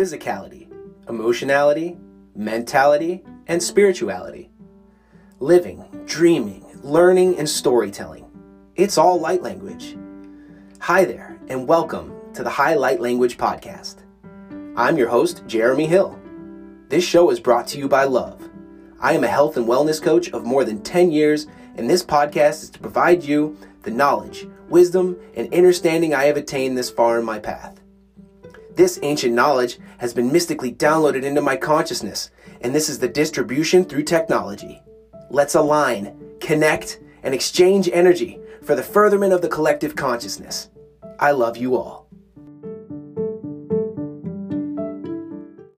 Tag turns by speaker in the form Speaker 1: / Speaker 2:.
Speaker 1: physicality, emotionality, mentality, and spirituality. Living, dreaming, learning, and storytelling. It's all light language. Hi there, and welcome to the High Light Language Podcast. I'm your host, Jeremy Hill. This show is brought to you by Love. I am a health and wellness coach of more than 10 years, and this podcast is to provide you the knowledge, wisdom, and understanding I have attained this far in my path. This ancient knowledge has been mystically downloaded into my consciousness, and this is the distribution through technology. Let's align, connect, and exchange energy for the furtherment of the collective consciousness. I love you all.